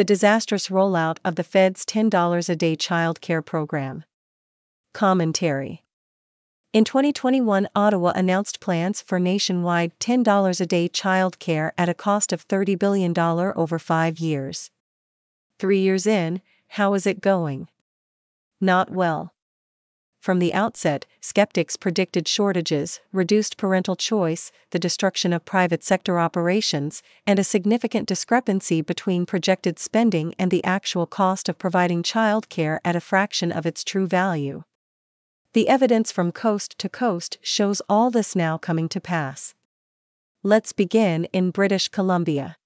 the disastrous rollout of the Fed's $10 a day child care program. Commentary In 2021, Ottawa announced plans for nationwide $10 a day child care at a cost of $30 billion over five years. Three years in, how is it going? Not well. From the outset, skeptics predicted shortages, reduced parental choice, the destruction of private sector operations, and a significant discrepancy between projected spending and the actual cost of providing childcare at a fraction of its true value. The evidence from coast to coast shows all this now coming to pass. Let's begin in British Columbia.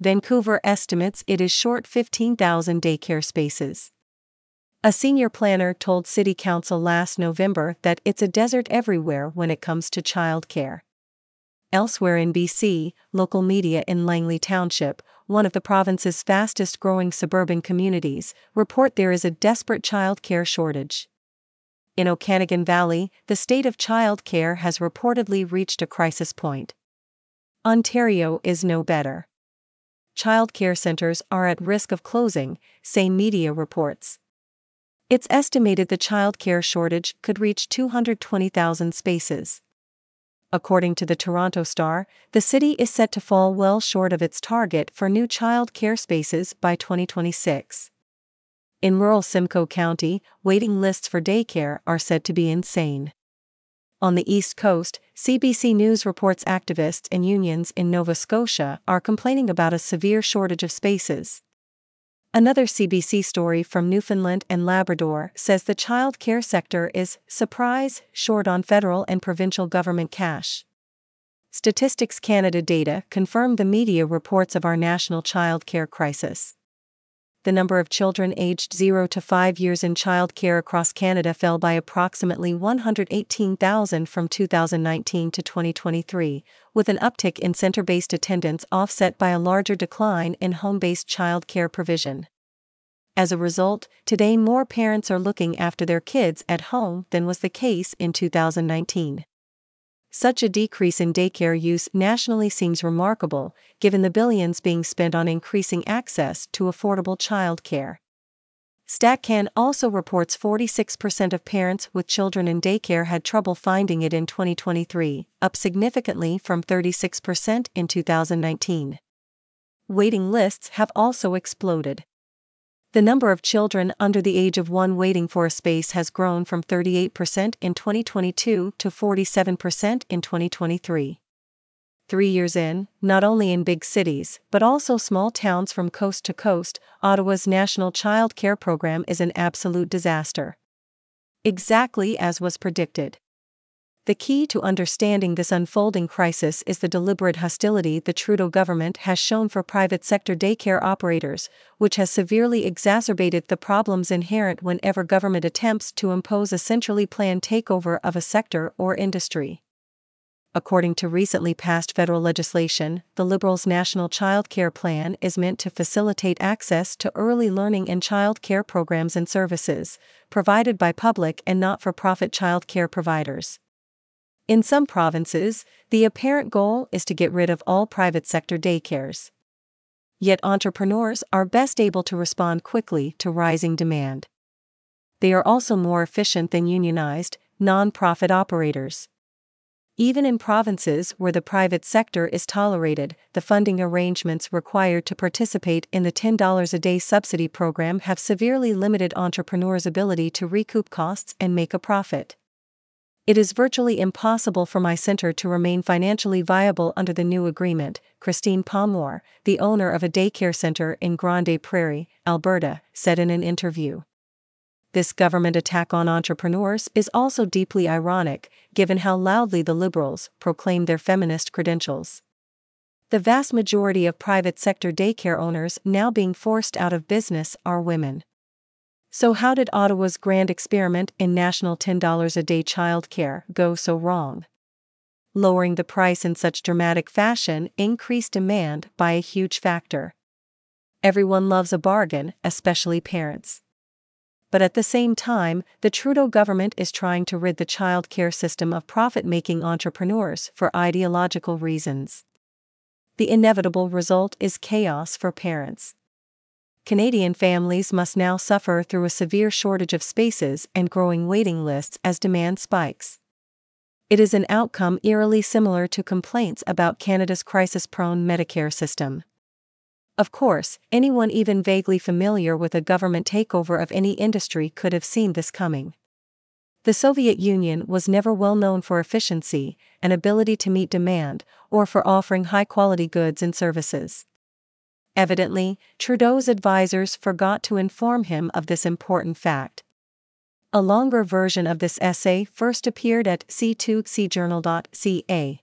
Vancouver estimates it is short 15,000 daycare spaces. A senior planner told City Council last November that it's a desert everywhere when it comes to childcare. Elsewhere in BC, local media in Langley Township, one of the province's fastest growing suburban communities, report there is a desperate childcare shortage. In Okanagan Valley, the state of childcare has reportedly reached a crisis point. Ontario is no better. Childcare centers are at risk of closing, say media reports. It's estimated the childcare shortage could reach 220,000 spaces. According to the Toronto Star, the city is set to fall well short of its target for new child care spaces by 2026. In rural Simcoe County, waiting lists for daycare are said to be insane. On the East Coast, CBC News reports activists and unions in Nova Scotia are complaining about a severe shortage of spaces. Another CBC story from Newfoundland and Labrador says the child care sector is, surprise, short on federal and provincial government cash. Statistics Canada data confirm the media reports of our national child care crisis the number of children aged 0 to 5 years in child care across Canada fell by approximately 118,000 from 2019 to 2023, with an uptick in center based attendance offset by a larger decline in home based child care provision. As a result, today more parents are looking after their kids at home than was the case in 2019. Such a decrease in daycare use nationally seems remarkable, given the billions being spent on increasing access to affordable childcare. StatCan also reports 46% of parents with children in daycare had trouble finding it in 2023, up significantly from 36% in 2019. Waiting lists have also exploded. The number of children under the age of one waiting for a space has grown from 38% in 2022 to 47% in 2023. Three years in, not only in big cities, but also small towns from coast to coast, Ottawa's National Child Care Program is an absolute disaster. Exactly as was predicted. The key to understanding this unfolding crisis is the deliberate hostility the Trudeau government has shown for private sector daycare operators, which has severely exacerbated the problems inherent whenever government attempts to impose a centrally planned takeover of a sector or industry. According to recently passed federal legislation, the Liberals' National Child Care Plan is meant to facilitate access to early learning and child care programs and services, provided by public and not for profit child care providers. In some provinces, the apparent goal is to get rid of all private sector daycares. Yet entrepreneurs are best able to respond quickly to rising demand. They are also more efficient than unionized, non profit operators. Even in provinces where the private sector is tolerated, the funding arrangements required to participate in the $10 a day subsidy program have severely limited entrepreneurs' ability to recoup costs and make a profit. It is virtually impossible for my center to remain financially viable under the new agreement, Christine Palmore, the owner of a daycare center in Grande Prairie, Alberta, said in an interview. This government attack on entrepreneurs is also deeply ironic, given how loudly the Liberals proclaim their feminist credentials. The vast majority of private sector daycare owners now being forced out of business are women. So, how did Ottawa's grand experiment in national $10 a day childcare go so wrong? Lowering the price in such dramatic fashion increased demand by a huge factor. Everyone loves a bargain, especially parents. But at the same time, the Trudeau government is trying to rid the child care system of profit making entrepreneurs for ideological reasons. The inevitable result is chaos for parents. Canadian families must now suffer through a severe shortage of spaces and growing waiting lists as demand spikes. It is an outcome eerily similar to complaints about Canada's crisis prone Medicare system. Of course, anyone even vaguely familiar with a government takeover of any industry could have seen this coming. The Soviet Union was never well known for efficiency and ability to meet demand, or for offering high quality goods and services. Evidently, Trudeau's advisers forgot to inform him of this important fact. A longer version of this essay first appeared at c2cjournal.ca.